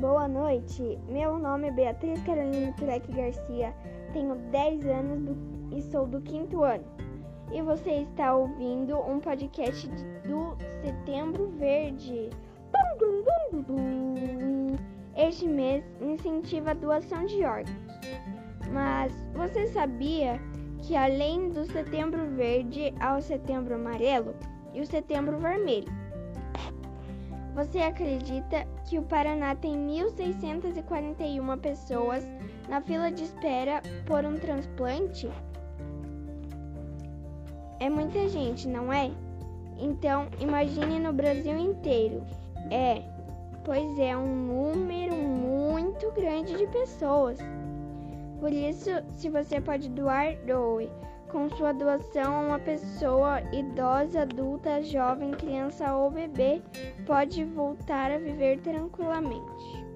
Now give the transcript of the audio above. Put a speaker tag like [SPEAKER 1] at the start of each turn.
[SPEAKER 1] Boa noite, meu nome é Beatriz Carolina Turek Garcia, tenho 10 anos do, e sou do quinto ano. E você está ouvindo um podcast do Setembro Verde. Este mês incentiva a doação de órgãos. Mas você sabia que além do Setembro Verde há o Setembro Amarelo e o Setembro Vermelho? Você acredita que o Paraná tem 1.641 pessoas na fila de espera por um transplante? É muita gente, não é? Então, imagine no Brasil inteiro. É, pois é um número muito grande de pessoas. Por isso, se você pode doar, doe. Com sua doação, uma pessoa idosa, adulta, jovem, criança ou bebê pode voltar a viver tranquilamente.